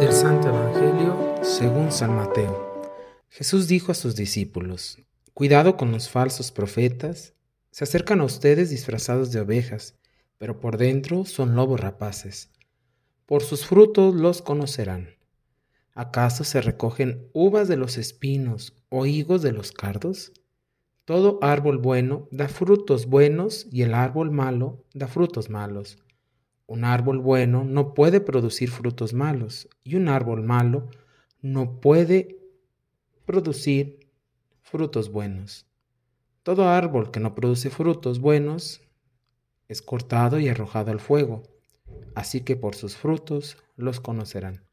Del Santo Evangelio según San Mateo. Jesús dijo a sus discípulos, Cuidado con los falsos profetas, se acercan a ustedes disfrazados de ovejas, pero por dentro son lobos rapaces. Por sus frutos los conocerán. ¿Acaso se recogen uvas de los espinos o higos de los cardos? Todo árbol bueno da frutos buenos y el árbol malo da frutos malos. Un árbol bueno no puede producir frutos malos y un árbol malo no puede producir frutos buenos. Todo árbol que no produce frutos buenos es cortado y arrojado al fuego, así que por sus frutos los conocerán.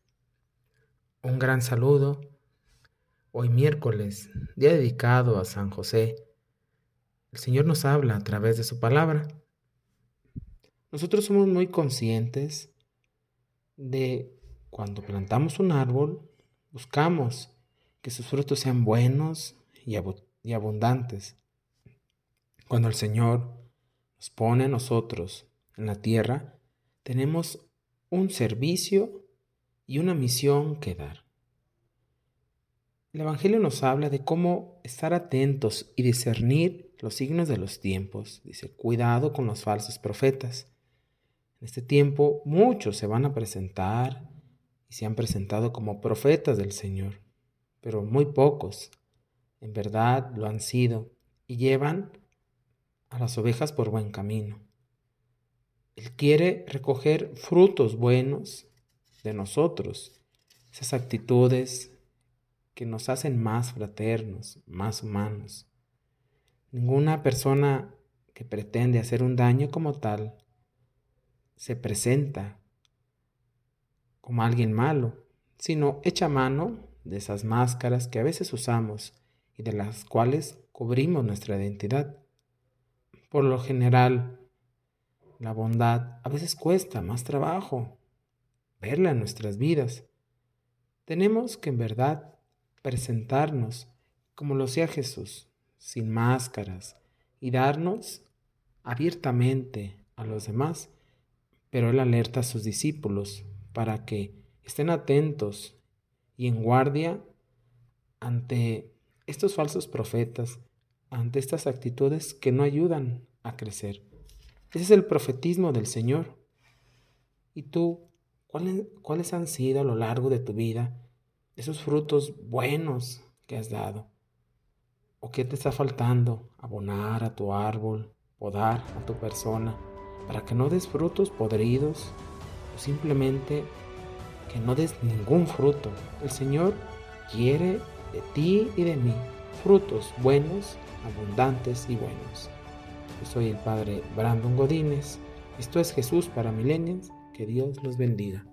Un gran saludo. Hoy miércoles, día dedicado a San José. El Señor nos habla a través de su palabra. Nosotros somos muy conscientes de cuando plantamos un árbol, buscamos que sus frutos sean buenos y, abundantes. Cuando el Señor nos pone a nosotros en la tierra, tenemos un servicio y una misión que dar. El Evangelio nos habla de cómo estar atentos y discernir los signos de los tiempos. Dice, cuidado con los falsos profetas. En este tiempo muchos se van a presentar y se han presentado como profetas del Señor, pero muy pocos en verdad lo han sido y llevan a las ovejas por buen camino. Él quiere recoger frutos buenos de nosotros, esas actitudes que nos hacen más fraternos, más humanos. Ninguna persona que pretende hacer un daño como tal se presenta como alguien malo, sino echa mano de esas máscaras que a veces usamos y de las cuales cubrimos nuestra identidad. Por lo general, la bondad a veces cuesta más trabajo verla en nuestras vidas. Tenemos que en verdad presentarnos como lo hacía Jesús, sin máscaras, y darnos abiertamente a los demás pero él alerta a sus discípulos para que estén atentos y en guardia ante estos falsos profetas, ante estas actitudes que no ayudan a crecer. Ese es el profetismo del Señor. ¿Y tú, cuáles, cuáles han sido a lo largo de tu vida esos frutos buenos que has dado? ¿O qué te está faltando? Abonar a tu árbol, podar a tu persona para que no des frutos podridos o simplemente que no des ningún fruto. El Señor quiere de ti y de mí frutos buenos, abundantes y buenos. Yo soy el Padre Brandon Godínez. Esto es Jesús para Millennials. Que Dios los bendiga.